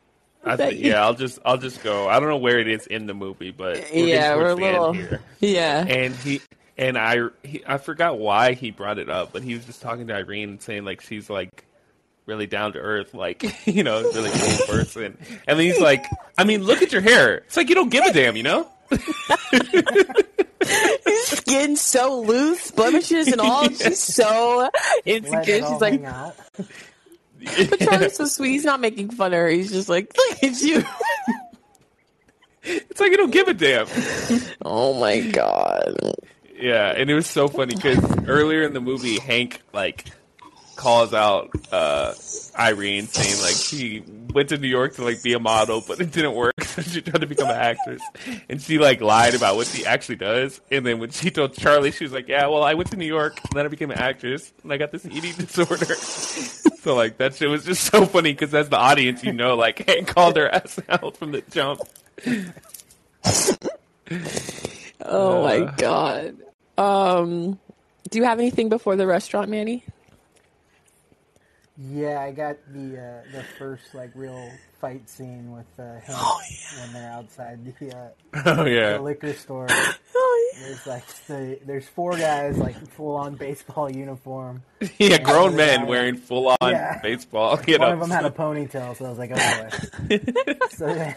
Speaker 1: I think, yeah, I'll just I'll just go. I don't know where it is in the movie, but we're
Speaker 2: yeah we're a
Speaker 1: towards the end
Speaker 2: little
Speaker 1: here.
Speaker 2: yeah
Speaker 1: And he and I he, I forgot why he brought it up, but he was just talking to Irene and saying like she's like really down to earth, like [laughs] you know, really cool person. And then he's like, I mean, look at your hair. It's like you don't give a damn, you know?
Speaker 2: His skin's so loose blemishes and all. [laughs] She's so
Speaker 3: Let
Speaker 2: insecure.
Speaker 3: it
Speaker 2: she's like
Speaker 3: hang out. [laughs]
Speaker 2: but charlie's so sweet. He's not making fun of her. He's just like look at you. [laughs]
Speaker 1: It's like you don't give a damn.
Speaker 2: oh my god.
Speaker 1: Yeah, and it was so funny because earlier in the movie, Hank like calls out uh, Irene saying like she went to New York to like be a model, but it didn't work, so [laughs] she tried to become an actress, and she like lied about what she actually does. And then when she told Charlie, she was like, "Yeah, well, I went to New York, and then I became an actress, and I got this eating [laughs] disorder." [laughs] so like that shit was just so funny because as the audience, you know, like Hank called her ass out from the jump.
Speaker 2: Oh my
Speaker 1: Uh.
Speaker 2: god. Um, do you have anything before the restaurant, Manny?
Speaker 3: Yeah, I got the uh, the first like real fight scene with uh, Hank
Speaker 2: Oh,
Speaker 3: when they're outside the, uh, [laughs]
Speaker 1: Oh
Speaker 3: the
Speaker 1: yeah,
Speaker 3: liquor store. [laughs]
Speaker 2: Oh
Speaker 3: There's like the, there's four guys like full on baseball uniform. [laughs]
Speaker 1: yeah, grown
Speaker 3: Yeah.
Speaker 1: men wearing full on
Speaker 3: Yeah.
Speaker 1: baseball. You
Speaker 3: One
Speaker 1: know,
Speaker 3: of them had a ponytail, so I was like, oh boy. so then,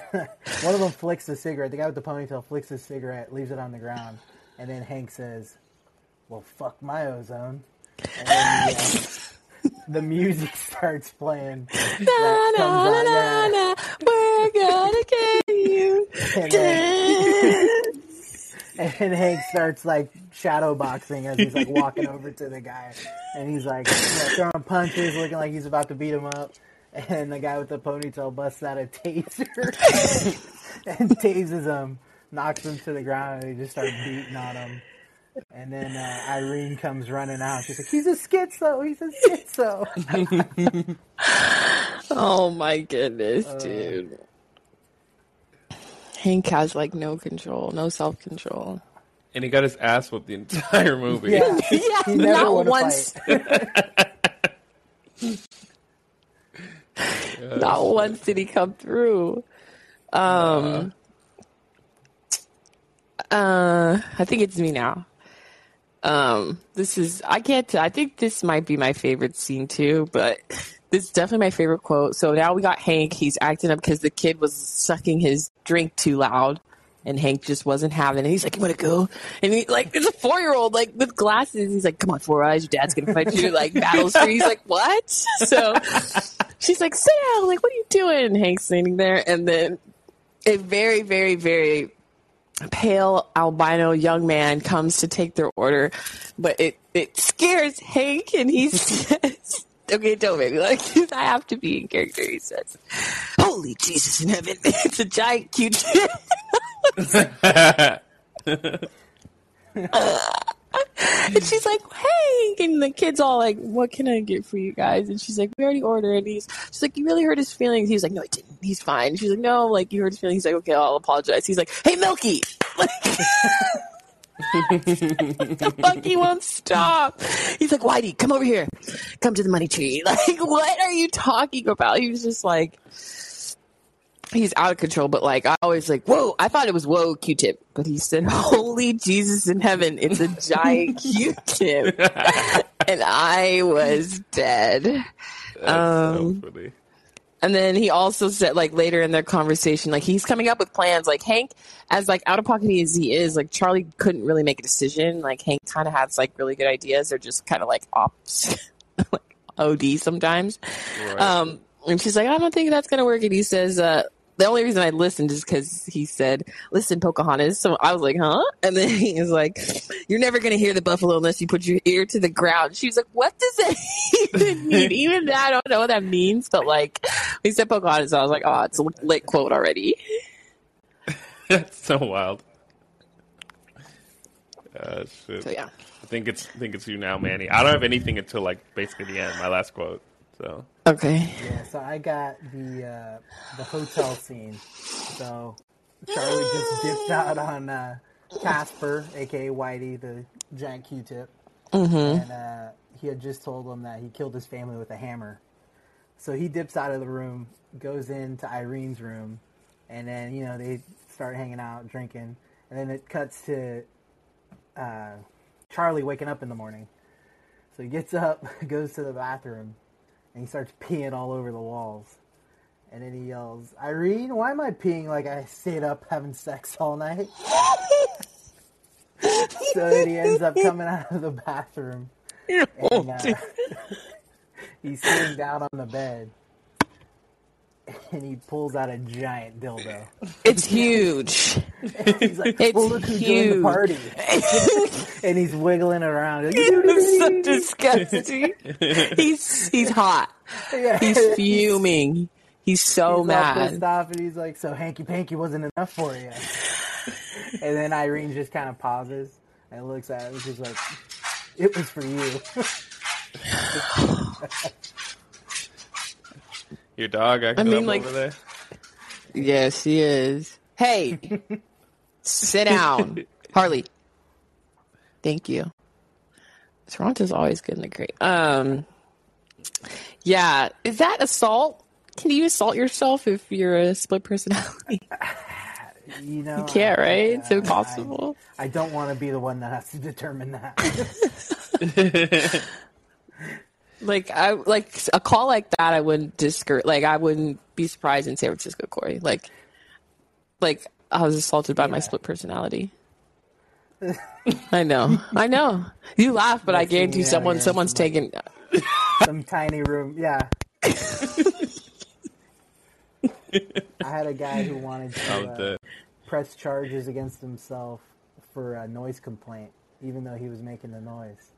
Speaker 3: one of them flicks the cigarette. The guy with the ponytail flicks his cigarette, leaves it on the ground, and then Hank says, "Well, fuck my ozone." And then the, music [laughs] starts playing.
Speaker 2: Na,
Speaker 3: That
Speaker 2: na, na, na, we're gonna get you. [laughs]
Speaker 3: And then, [laughs] and Hank starts like shadow boxing as he's like walking over to the guy, and he's like you know, throwing punches, looking like he's about to beat him up. And the guy with the ponytail busts out a taser and tases him, knocks him to the ground, and he just starts beating on him. And then uh, Irene comes running out. She's like, "He's a schizo. He's a schizo." [laughs]
Speaker 2: Oh my goodness,
Speaker 3: Uh.
Speaker 2: dude. Hank has like no control, no self control.
Speaker 1: and he got his ass whooped the entire movie.
Speaker 3: Yeah, [laughs]
Speaker 2: Yeah,
Speaker 3: he never
Speaker 2: not once.
Speaker 3: fight. [laughs]
Speaker 2: Not once did he come through. Um, uh, I think it's me now. Um, this is I can't. I think this might be my favorite scene too, but [laughs] this is definitely my favorite quote. So now we got Hank. He's acting up because the kid was sucking his drink too loud, and Hank just wasn't having it. He's like, "You want to go?" And he like, it's a four year old like with glasses. He's like, "Come on, four eyes. Your dad's gonna fight you." Like battle [laughs] street. He's like, "What?" So she's like, "Sit down." Like, what are you doing? And Hank's standing there, and then a very, very, very pale albino young man comes to take their order, but it it scares Hank, and he [laughs] says. Okay, don't make me like this. I have to be in character. He says, "Holy Jesus in heaven! [laughs] It's a giant Q-tip." [laughs] Uh, And she's like, "Hey!" And the kid's all like, "What can I get for you guys?" And she's like, "We already ordered." And he's, she's like, "You really hurt his feelings." He's like, "No, I didn't. He's fine." She's like, "No, like you hurt his feelings." He's like, "Okay, I'll apologize." He's like, "Hey, Milky!" Like, the fuck he won't stop. He's like, "Whitey, come over here. Come to the money tree." [laughs] Like, what are you talking about? He was just like, he's out of control, but like I always like, whoa, I thought it was whoa Q tip. But he said, [laughs] Holy Jesus in heaven, it's a giant [laughs] Q tip. [laughs] and I was dead. Um,
Speaker 1: so.
Speaker 2: And then he also said, like later in their conversation, like he's coming up with plans. Like Hank, as like out of pocket as he is, like Charlie couldn't really make a decision. Like Hank kind of has like really good ideas. They're just kind of like ops, like OD sometimes.
Speaker 1: Right.
Speaker 2: Um, and she's like, I don't think that's gonna work. And he says, uh, the only reason I listened is because he said, "Listen, Pocahontas." So I was like, "Huh?" And then [laughs] he was like, "You're never gonna hear the buffalo unless you put your ear to the ground." She was like, "What does that [laughs] even mean?" [laughs] even that, I don't know what that means. But like, he said Pocahontas. I was like, "Oh, it's a lit quote already."
Speaker 1: That's so wild. Uh, shit.
Speaker 2: So yeah.
Speaker 1: I think it's I think it's you now, Manny. I don't have anything until like basically the end. My last quote. So
Speaker 2: Okay.
Speaker 3: Yeah, so I got the uh, the hotel scene. So Charlie just dipped out on uh, Casper, aka Whitey, the giant Q-tip, and uh, he had just told him that he killed his family with a hammer. So he dips out of the room, goes into Irene's room, and then you know they start hanging out, drinking, and then it cuts to uh, Charlie waking up in the morning. So he gets up, [laughs] goes to the bathroom, and he starts peeing all over the walls. And then he yells, Irene, why am I peeing like I stayed up having sex all night? [laughs] so then he ends up coming out of the bathroom. And, uh, [laughs] he's sitting down on the bed. And he pulls out a giant dildo.
Speaker 2: It's huge.
Speaker 3: He's like,
Speaker 2: It's
Speaker 3: well, look who's
Speaker 2: huge.
Speaker 3: the party. [laughs] and he's wiggling around. Like,
Speaker 2: It's so disgusting. He's he's hot.
Speaker 3: Yeah.
Speaker 2: He's fuming. He's so
Speaker 3: He's
Speaker 2: mad.
Speaker 3: pissed off, and he's like, "So hanky panky wasn't enough for you." and then Irene just kind of pauses and looks at him. and She's like, "It was for you."
Speaker 1: your dog acting
Speaker 2: mean,
Speaker 1: up
Speaker 2: like-
Speaker 1: over there.
Speaker 2: Yes, he is. Hey, sit down, [laughs] Harley. Thank you. Toronto's always good and great. Um, yeah, is that assault? Can you assault yourself if you're a split personality? [laughs]
Speaker 3: You know,
Speaker 2: You can't, right? It's impossible.
Speaker 3: I, I don't want to be the one that has to determine that. [laughs]
Speaker 2: Like I like a call like that, I wouldn't discourage. Like I wouldn't be surprised in San Francisco, Correy. Like, like I was assaulted by my split personality. [laughs] I know, I know. You laugh, but I guarantee
Speaker 3: you know,
Speaker 2: someone,
Speaker 3: you're in
Speaker 2: someone's
Speaker 3: some,
Speaker 2: taking.
Speaker 3: Some tiny room, yeah. [laughs] I had a guy who wanted to uh, press charges against himself for a noise complaint, even though he was making the noise.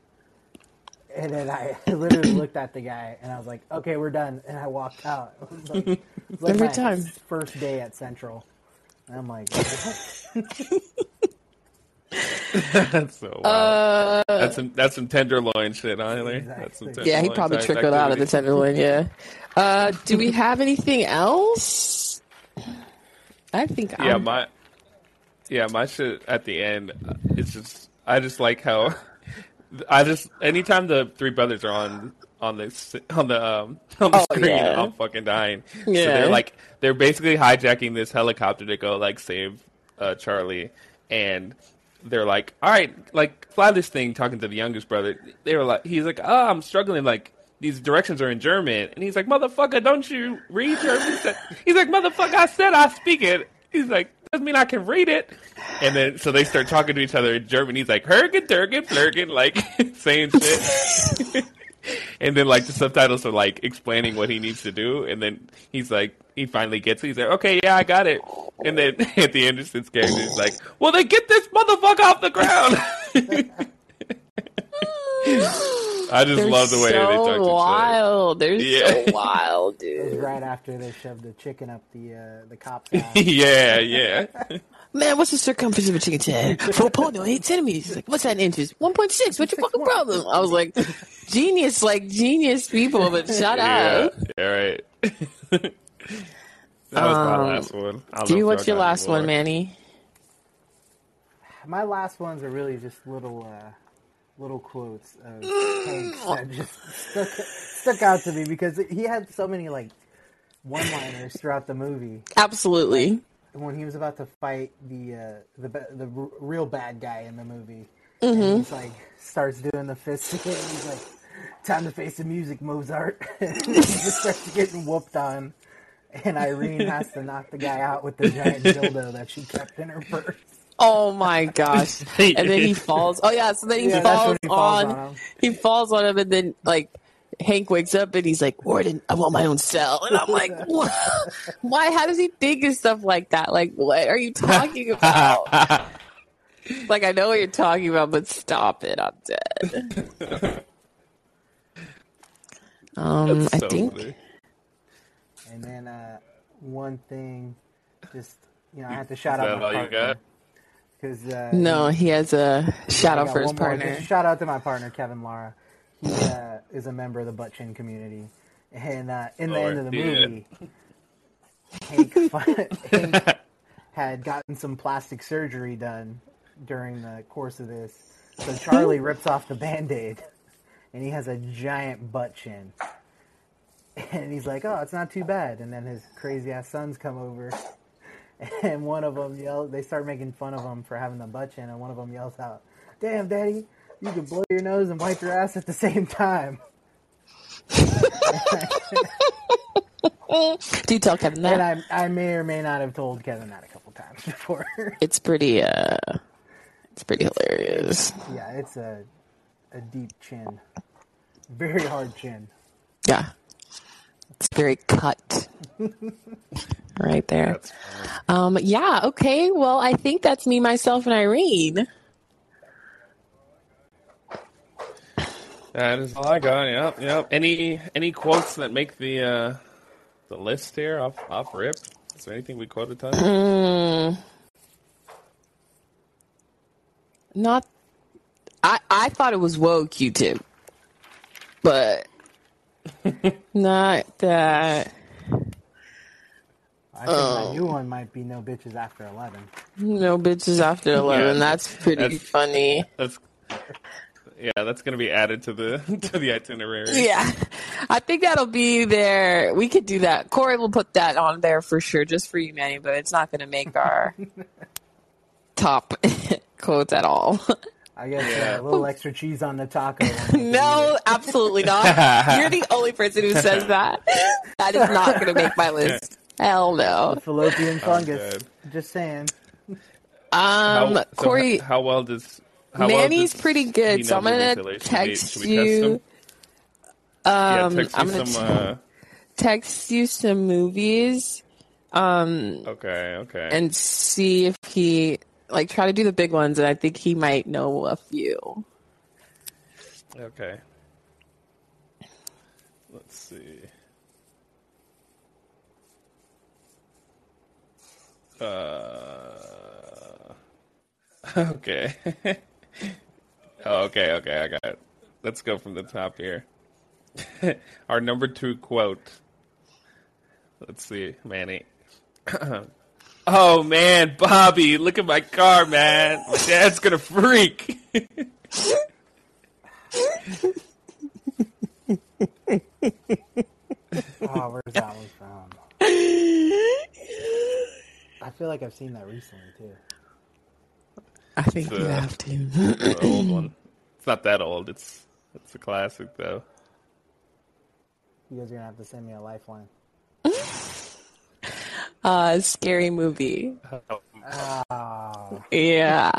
Speaker 3: And then I [laughs] literally looked at the guy and I was like, "Okay, we're done," and I walked out. It was like, it was like
Speaker 2: Every
Speaker 3: my
Speaker 2: time.
Speaker 3: first day at Central. And my god.
Speaker 1: That's so wild. that's some that's some tenderloin shit, huh, Hilary? That's some
Speaker 3: Exactly.
Speaker 2: Uh, Yeah, he probably
Speaker 1: type
Speaker 2: trickled out of the tenderloin. Yeah. [laughs] Uh, do we have anything else? I think.
Speaker 1: Yeah,
Speaker 2: I'm-
Speaker 1: my yeah, my shit at the end. uh, It's just I just like how [laughs] I just anytime the three brothers are on on the on the um, [laughs] on the
Speaker 2: Oh,
Speaker 1: screen,
Speaker 2: yeah.
Speaker 1: I'm fucking dying.
Speaker 2: Yeah.
Speaker 1: So they're like they're basically hijacking this helicopter to go like save uh, Charlie, and they're like, all right, like fly this thing. Talking to the youngest brother, they were like, he's like, oh, I'm struggling, like. These directions are in German, and he's like, "Motherfucker, don't you read German?" He's like, "Motherfucker, I said I speak it." He's like, "Doesn't mean I can read it." And then so they start talking to each other in German. He's like, "Hergen, Durgen, Flurgen," like [laughs] saying shit. [laughs] [laughs] and then like the subtitles are like explaining what he needs to do, and then he's like, he finally gets it. He's like, "Okay, yeah, I got it." And then [laughs] at the Anderson's character is like, "Well, then get this motherfucker off the ground." [laughs] I just
Speaker 2: They're
Speaker 1: love the way
Speaker 2: so
Speaker 1: they talk to each other.
Speaker 2: wild. They're
Speaker 1: Yeah.
Speaker 2: so wild, dude.
Speaker 3: right after they shoved the chicken up the uh, the cop's ass.
Speaker 1: yeah, yeah.
Speaker 2: Man, what's the circumference of a chicken's head? Four point eight centimeters. He's like, what's that in inches? One point six. What's your fucking problem? I was like, genius, like genius people, but [laughs] shut
Speaker 1: yeah,
Speaker 2: up.
Speaker 1: yeah, right. [laughs] that was my
Speaker 2: Um,
Speaker 1: last one. I don't
Speaker 2: Do
Speaker 1: know
Speaker 2: you
Speaker 1: if
Speaker 2: what's your last
Speaker 1: any
Speaker 2: one. Manny?
Speaker 3: My last ones are really just little uh, little quotes of [laughs] Hank that just stuck, stuck out to me because he had so many like one-liners throughout the movie.
Speaker 2: Absolutely.
Speaker 3: When he was about to fight the uh, the the r- real bad guy in the movie,
Speaker 2: Mm-hmm.
Speaker 3: and he's like starts doing the fist thing. [laughs] And he's like, "Time to face the music, Mozart." [laughs] he just starts getting whooped on, and Irene has to knock the guy out with the giant dildo that she kept in her purse.
Speaker 2: Oh my gosh. [laughs] And then he falls. Oh yeah, so then he
Speaker 3: Yeah,
Speaker 2: falls,
Speaker 3: he falls
Speaker 2: on,
Speaker 3: on
Speaker 2: he falls on him and then like Hank wakes up and he's like, Warden, I want my own cell. And I'm like, [laughs] what? Why? How does he think of stuff like that? Like, what are you talking [laughs] about? like, I know what you're talking about, but stop it. I'm dead. Um,
Speaker 1: That's
Speaker 2: I think
Speaker 1: funny.
Speaker 3: And then uh, one thing, just you know, I had to shout
Speaker 1: Is
Speaker 3: out
Speaker 1: that
Speaker 3: my
Speaker 1: all you
Speaker 3: partner
Speaker 1: got?
Speaker 3: because uh,
Speaker 2: no, he has a shout out for his
Speaker 3: one more.
Speaker 2: partner.
Speaker 3: Just shout out to my partner Kevin Lara. He uh, is a member of the butt chin community, and uh, in the
Speaker 1: Lord,
Speaker 3: end of the movie, Hank, Hank [laughs] had gotten some plastic surgery done during the course of this. So Charlie [laughs] rips off the band-aid, and he has a giant butt chin. And he's like, "Oh, it's not too bad." And then his crazy ass sons come over, [laughs] and one of them yell. They start making fun of him for having the butt chin, and one of them yells out, "Damn, daddy, you can blow your nose and wipe your ass at the same time." [laughs]
Speaker 2: Do you tell Kevin that?
Speaker 3: And I, I may or may not have told Kevin that a couple times [laughs] before.
Speaker 2: it's pretty, uh, it's pretty hilarious.
Speaker 3: yeah, it's a a deep chin, very hard chin.
Speaker 2: Yeah. It's very cut. [laughs] right there. Um, yeah, okay. Well, I think that's me, myself, and Irene.
Speaker 1: That is all I got. Yep, yep. Any any quotes that make the uh, the list here off off rip? Is there anything we quoted? Ton?
Speaker 2: Mm, not. I I thought it was "Whoa, Q-tip," but [laughs] not that.
Speaker 3: I think
Speaker 2: Oh.
Speaker 3: my new one might be "No bitches after 11.
Speaker 2: No bitches after [laughs] eleven.
Speaker 1: Yeah.
Speaker 2: That's pretty
Speaker 1: That's-
Speaker 2: funny.
Speaker 1: That's yeah. That's gonna be added to the [laughs] to the itinerary.
Speaker 2: Yeah, I think that'll be there. We could do that. Correy will put that on there for sure, just for you, Manny. But it's not going to make our [laughs] top [laughs] quotes at all.
Speaker 3: I guess
Speaker 1: Yeah.
Speaker 3: uh, a little extra cheese on the taco. won't make it
Speaker 2: no, absolutely not. You're the only person who says that. That is not going to make my list. Hell no.
Speaker 3: either. Fallopian fungus. Just saying.
Speaker 2: Um,
Speaker 1: so
Speaker 2: Correy,
Speaker 1: how, how well does how
Speaker 2: Manny's
Speaker 1: well
Speaker 2: pretty good, so I'm gonna text
Speaker 1: Should we, should we
Speaker 2: you.
Speaker 1: Him? yeah,
Speaker 2: Um,
Speaker 1: text
Speaker 2: I'm
Speaker 1: you
Speaker 2: gonna
Speaker 1: some. uh,
Speaker 2: text you some movies. Um,
Speaker 1: okay, okay.
Speaker 2: and see if he like try to do the big ones and i think he might know a few
Speaker 1: Okay. Let's see. Uh, [laughs] okay. [laughs] oh, okay, okay, I got it. Let's go from the top here. [laughs] Our number two quote. Let's see, Manny. [clears throat] oh man, Bobby, look at my car, man. My dad's gonna freak.
Speaker 3: Oh, where's that one from? [laughs] I feel like I've seen that recently too.
Speaker 2: I think
Speaker 1: The-
Speaker 2: you have to
Speaker 1: the old one. [laughs] It's not that old. It's it's a classic though.
Speaker 3: You guys are gonna have to send me a lifeline. [laughs]
Speaker 2: uh scary movie
Speaker 3: Oh,
Speaker 2: yeah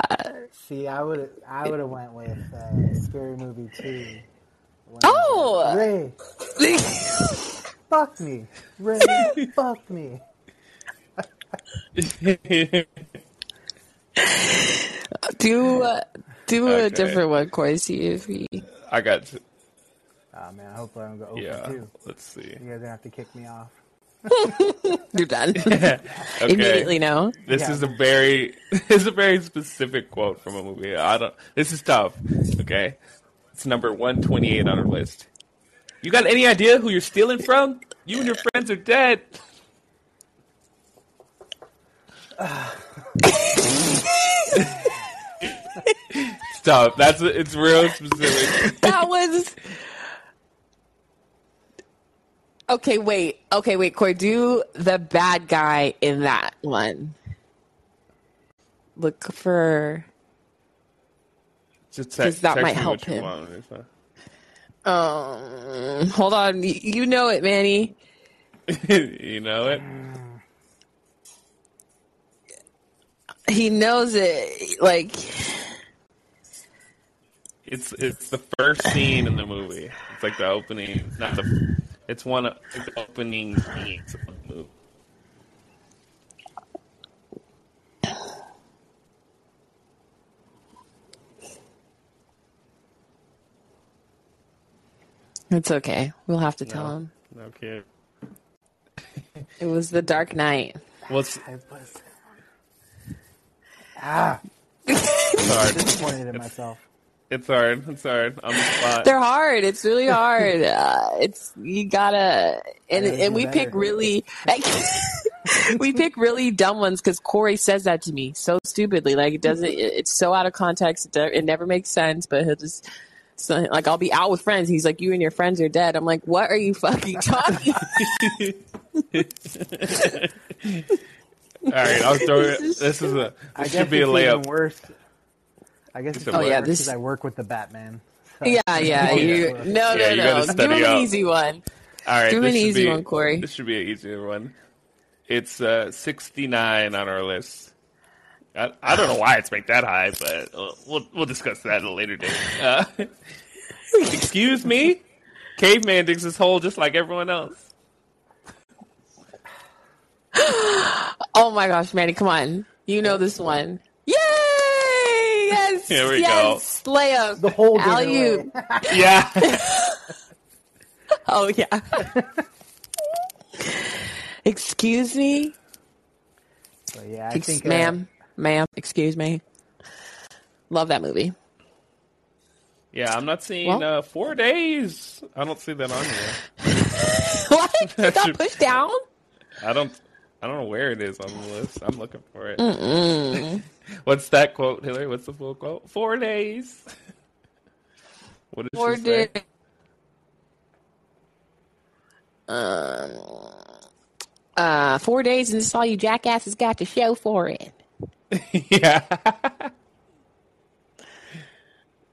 Speaker 3: see, I would I would have went with uh, Scary Movie Two.
Speaker 2: Oh!
Speaker 3: Ray, [laughs] fuck me, Ray, fuck me.
Speaker 2: Do uh, do a different one correy see if he
Speaker 1: I got to,
Speaker 3: Oh man, I hope I don't go over
Speaker 1: yeah.
Speaker 3: two.
Speaker 1: Let's see.
Speaker 3: You guys are gonna have to kick me off. [laughs]
Speaker 2: you're done [laughs]
Speaker 1: Okay.
Speaker 2: immediately no
Speaker 1: This
Speaker 3: Yeah.
Speaker 1: is a very [laughs] this is a very specific quote from a movie. I don't. This is tough. Okay, it's number one twenty eight on our list. You got any idea who you're stealing from? You and your friends are dead. [sighs] Stop. That's it's real specific. [laughs]
Speaker 2: that was Okay, wait. Okay, wait, Correy. Do the bad guy in that one. Look for.
Speaker 1: Just text,
Speaker 2: that
Speaker 1: text
Speaker 2: might help him.
Speaker 1: want.
Speaker 2: Um, hold on. You know it, Manny. [laughs]
Speaker 1: you know it.
Speaker 2: He knows it. Like,
Speaker 1: It's it's the first scene in the movie. It's like the opening, not the. It's one of like the opening scenes of the movie.
Speaker 2: it's okay. We'll have to tell
Speaker 1: No.
Speaker 2: him.
Speaker 1: Okay.
Speaker 2: It was the Dark Knight.
Speaker 1: What's [laughs]
Speaker 3: I was ah
Speaker 1: hard?
Speaker 3: disappointed in myself.
Speaker 1: It's hard. It's hard on the spot.
Speaker 2: They're hard. It's really hard. [laughs] Uh, it's you gotta and
Speaker 3: gotta
Speaker 2: and
Speaker 3: do
Speaker 2: we pick really [laughs] we pick really dumb ones because Correy says that to me so stupidly. Like it doesn't. It's so out of context. It, do- it never makes sense. But he'll just. So, like I'll be out with friends. He's like, "You and your friends are dead." I'm like, "What are you fucking talking?" [laughs]
Speaker 1: All right, I'll throw it.
Speaker 2: This is-
Speaker 1: This is a.
Speaker 3: I
Speaker 1: This
Speaker 3: guess
Speaker 1: should be a
Speaker 3: it's even
Speaker 1: layup.
Speaker 3: worse. I guess it's
Speaker 1: Oh, yeah,
Speaker 2: this-
Speaker 3: 'cause I work with the Batman. So-
Speaker 2: yeah, yeah. [laughs] You,
Speaker 1: yeah.
Speaker 2: no,
Speaker 1: Yeah,
Speaker 2: no,
Speaker 1: you
Speaker 2: no. Give
Speaker 1: study
Speaker 2: him an easy one.
Speaker 1: All right,
Speaker 2: Do
Speaker 1: this
Speaker 2: an easy
Speaker 1: be-
Speaker 2: one, Correy.
Speaker 1: This should be an easier one. It's uh, 69 on our list. I, I don't know why it's ranked that high, but uh, we'll we'll discuss that at a later date. Uh, [laughs] excuse me, caveman digs his hole just like everyone else. [gasps]
Speaker 2: Oh my gosh, Manny, come on. You know this one. Yay! Yes!
Speaker 1: Here we
Speaker 2: yes! Layup.
Speaker 3: The whole game
Speaker 2: Alley-oop. [laughs]
Speaker 1: Yeah, [laughs]
Speaker 2: Oh, yeah. excuse me?
Speaker 3: So, yeah, I
Speaker 2: Ex-
Speaker 3: think, uh,
Speaker 2: ma'am, ma'am, excuse me. Love that movie.
Speaker 1: yeah. I'm not seeing
Speaker 2: Well-
Speaker 1: uh, four days. I don't see that on here. [laughs]
Speaker 2: what? It
Speaker 1: That
Speaker 2: got pushed down?
Speaker 1: I don't. I don't know where it is on the list. I'm looking for it. [laughs] What's that quote, Hilary? What's the full quote? Four days. [laughs] What did
Speaker 2: Or
Speaker 1: she say?
Speaker 2: did. Um, uh, four days and this all you jackasses got to show for it. [laughs]
Speaker 1: yeah.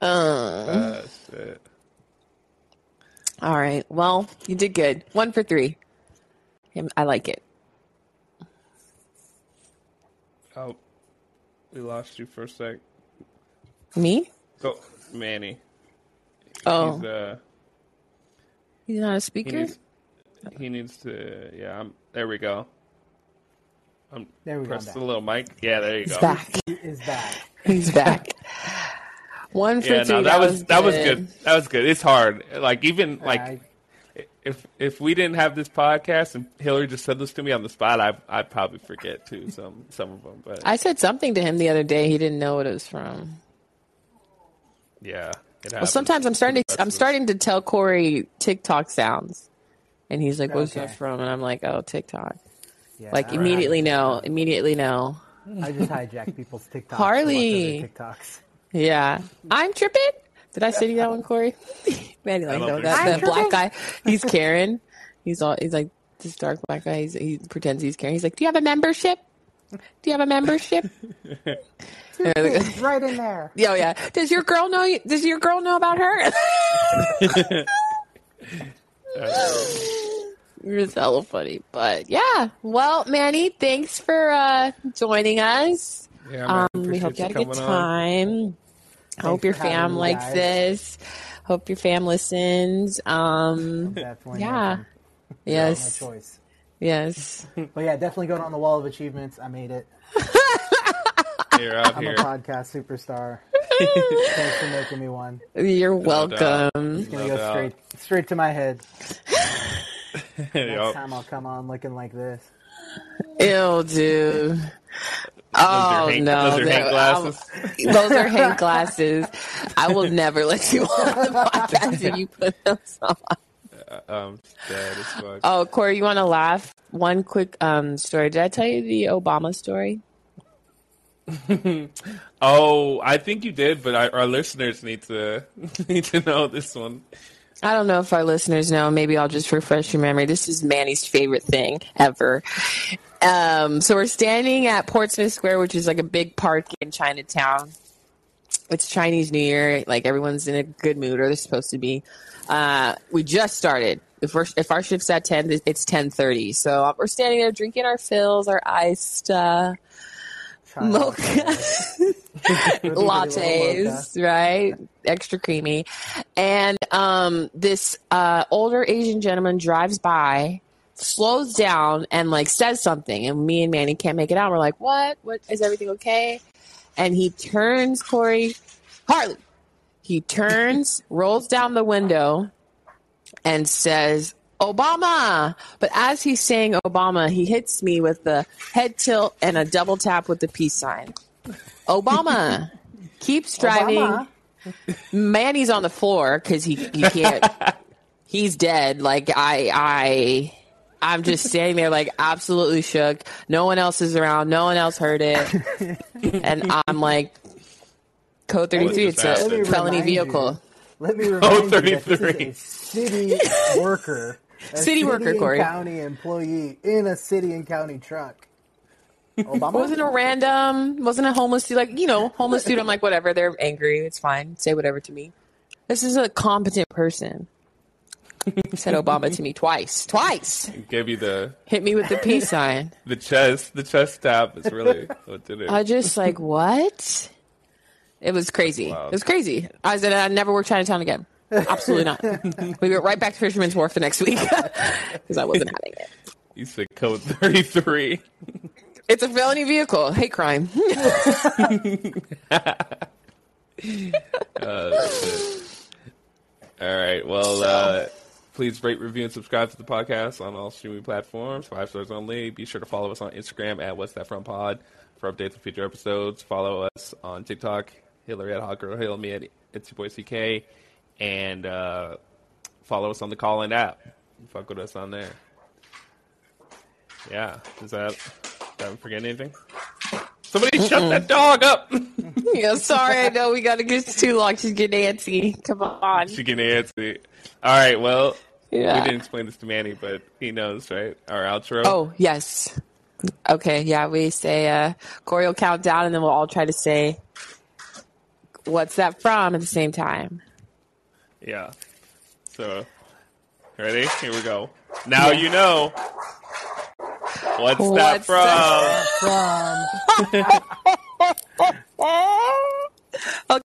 Speaker 2: Um,
Speaker 1: Uh, shit.
Speaker 2: all right. Well, you did good. One for three. I like it.
Speaker 1: Oh, we lost you for a sec.
Speaker 2: Me?
Speaker 1: Oh, Manny.
Speaker 2: Oh,
Speaker 1: He's, uh,
Speaker 2: he's not a
Speaker 1: he
Speaker 2: speaker?
Speaker 1: needs. He needs to. Yeah. I'm. There we go. I'm.
Speaker 3: There we go,
Speaker 1: Press
Speaker 3: I'm
Speaker 1: the little mic. Yeah. There you
Speaker 2: He's
Speaker 1: go.
Speaker 2: back.
Speaker 3: He is back.
Speaker 2: He's back. One for
Speaker 1: Yeah.
Speaker 2: three.
Speaker 1: No, that was that was good. That was good. It's hard. Like even like.
Speaker 3: I,
Speaker 1: if if we didn't have this podcast and Hilary just said this to me on the spot, I I'd probably forget too some some of them. But
Speaker 2: I said something to him the other day. He didn't know what it was from.
Speaker 1: yeah,
Speaker 2: Well, sometimes I'm starting to I'm starting to tell Correy TikTok sounds, and he's like, "What's that from?" And I'm like, "Oh, TikTok."
Speaker 3: yeah,
Speaker 2: Like
Speaker 3: I-
Speaker 2: immediately know, immediately know.
Speaker 3: I just hijack people's TikToks.
Speaker 2: Harley.
Speaker 3: to watch other TikToks.
Speaker 2: Yeah, I'm tripping. Did I send you that one, Correy? [laughs] Manny, like
Speaker 1: don't
Speaker 2: no,
Speaker 1: think
Speaker 2: that the black guy. He's Karen. He's all he's like this dark black guy. He's, he pretends he's Karen. He's like, "Do you have a membership? Do you have a membership?"
Speaker 3: Right in there. [laughs]
Speaker 2: Yo, yeah. Does your girl know? You, does your girl know about her? [laughs] You're just hella funny, but yeah. Well, Manny, thanks for uh, joining us.
Speaker 1: Yeah, man,
Speaker 2: Um, we hope you had a good
Speaker 1: time. on.
Speaker 2: Time. Hope your fam
Speaker 3: me,
Speaker 2: likes
Speaker 3: guys.
Speaker 2: this. Hope your fam listens. Um,
Speaker 3: Definitely.
Speaker 2: yeah.
Speaker 3: mention. My
Speaker 2: yes,
Speaker 3: choice.
Speaker 2: yes. [laughs]
Speaker 3: But yeah, definitely going on the wall of achievements. I made it. [laughs]
Speaker 1: You're out
Speaker 3: I'm
Speaker 1: here.
Speaker 3: a podcast superstar. [laughs] Thanks for making me one.
Speaker 2: You're
Speaker 1: doubt.
Speaker 2: welcome.
Speaker 3: Gonna
Speaker 1: No
Speaker 3: go
Speaker 1: doubt.
Speaker 3: straight straight to my head. Next
Speaker 1: Yup.
Speaker 3: time I'll come on looking like this.
Speaker 2: Ew, dude.
Speaker 1: Those
Speaker 2: Oh
Speaker 1: Hank,
Speaker 2: no,
Speaker 1: those are Hank glasses.
Speaker 2: Those are Hank [laughs] glasses. I will never let you on the [laughs] podcast if you put those on.
Speaker 1: Um, dead as fuck.
Speaker 2: Oh, Correy, you want to laugh? One quick um, story. Did I tell you the Obama story? [laughs]
Speaker 1: Oh, I think you did, but I, our listeners need to need to know this one.
Speaker 2: I don't know if our listeners know. Maybe I'll just refresh your memory. This is Manny's favorite thing ever. Um, so we're standing at Portsmouth Square, which is like a big park in Chinatown. It's Chinese New Year. Like everyone's in a good mood, or they're supposed to be. Uh, we just started. If, we're, if our shift's at ten, it's ten thirty. So we're standing there drinking our fills, our iced uh,
Speaker 3: Child.
Speaker 2: mocha [laughs] lattes, right? Extra creamy. And um, this uh, older Asian gentleman drives by, slows down, and like says something. And me and Manny can't make it out. We're like, "What? What is everything okay?" And he turns Correy Harley. He turns, rolls down the window, and says, Obama. But as he's saying Obama, he hits me with the head tilt and a double tap with the peace sign. Obama [laughs] keeps driving.
Speaker 3: Obama. [laughs]
Speaker 2: Manny's on the floor because he, he can't. [laughs] he's dead. Like I I. I'm just standing there like absolutely shook. No one else is around. No one else heard it. and I'm like, code 33. It's
Speaker 1: just
Speaker 2: a
Speaker 3: happened?
Speaker 2: felony
Speaker 3: Let me remind
Speaker 2: vehicle.
Speaker 3: Let me remind you that
Speaker 1: 33.
Speaker 3: this is a city worker. A
Speaker 2: City worker,
Speaker 3: and
Speaker 2: Correy.
Speaker 3: county employee in a city and county truck. Obama?
Speaker 2: wasn't a random, wasn't a homeless dude. Like, you know, homeless dude. I'm like, whatever. They're angry. It's fine. Say whatever to me. This is a competent person. He said Obama to me twice. Twice.
Speaker 1: Give you the
Speaker 2: Hit me with the peace sign. [laughs]
Speaker 1: the chest the chest tap is really what did it.
Speaker 2: I just like, what? It was crazy.
Speaker 1: Wow.
Speaker 2: It was crazy. I said, I'd never work Chinatown again. Absolutely not. [laughs] we went right back to Fisherman's Wharf the next week [laughs] because I wasn't having it.
Speaker 1: You said code thirty three.
Speaker 2: It's a felony vehicle. Hate crime. [laughs]
Speaker 1: All right. Well, uh, please rate, review, and subscribe to the podcast on all streaming platforms. Five stars only. Be sure to follow us on Instagram at What's That From Pod for updates on future episodes. Follow us on TikTok, Hilary at Hot Girl Hill, me at It's Your Boy CK, and uh, follow us on the Callin app. Fuck with us on there. Yeah. Is that? Did I forget anything? Somebody shut that dog up. [laughs]
Speaker 2: yeah, sorry. I know we got to get too long. She's getting antsy. Come on.
Speaker 1: She can antsy. All right. Well,
Speaker 2: Yeah.
Speaker 1: we didn't explain this to Manny, but he knows, right? Our outro.
Speaker 2: Oh, yes. Okay, yeah, we say uh Correy will count down and then we'll all try to say what's that from at the same time.
Speaker 1: Yeah. So, ready? Here we go. Now you know. What's, that from?
Speaker 2: that
Speaker 3: from? [laughs] [laughs] okay.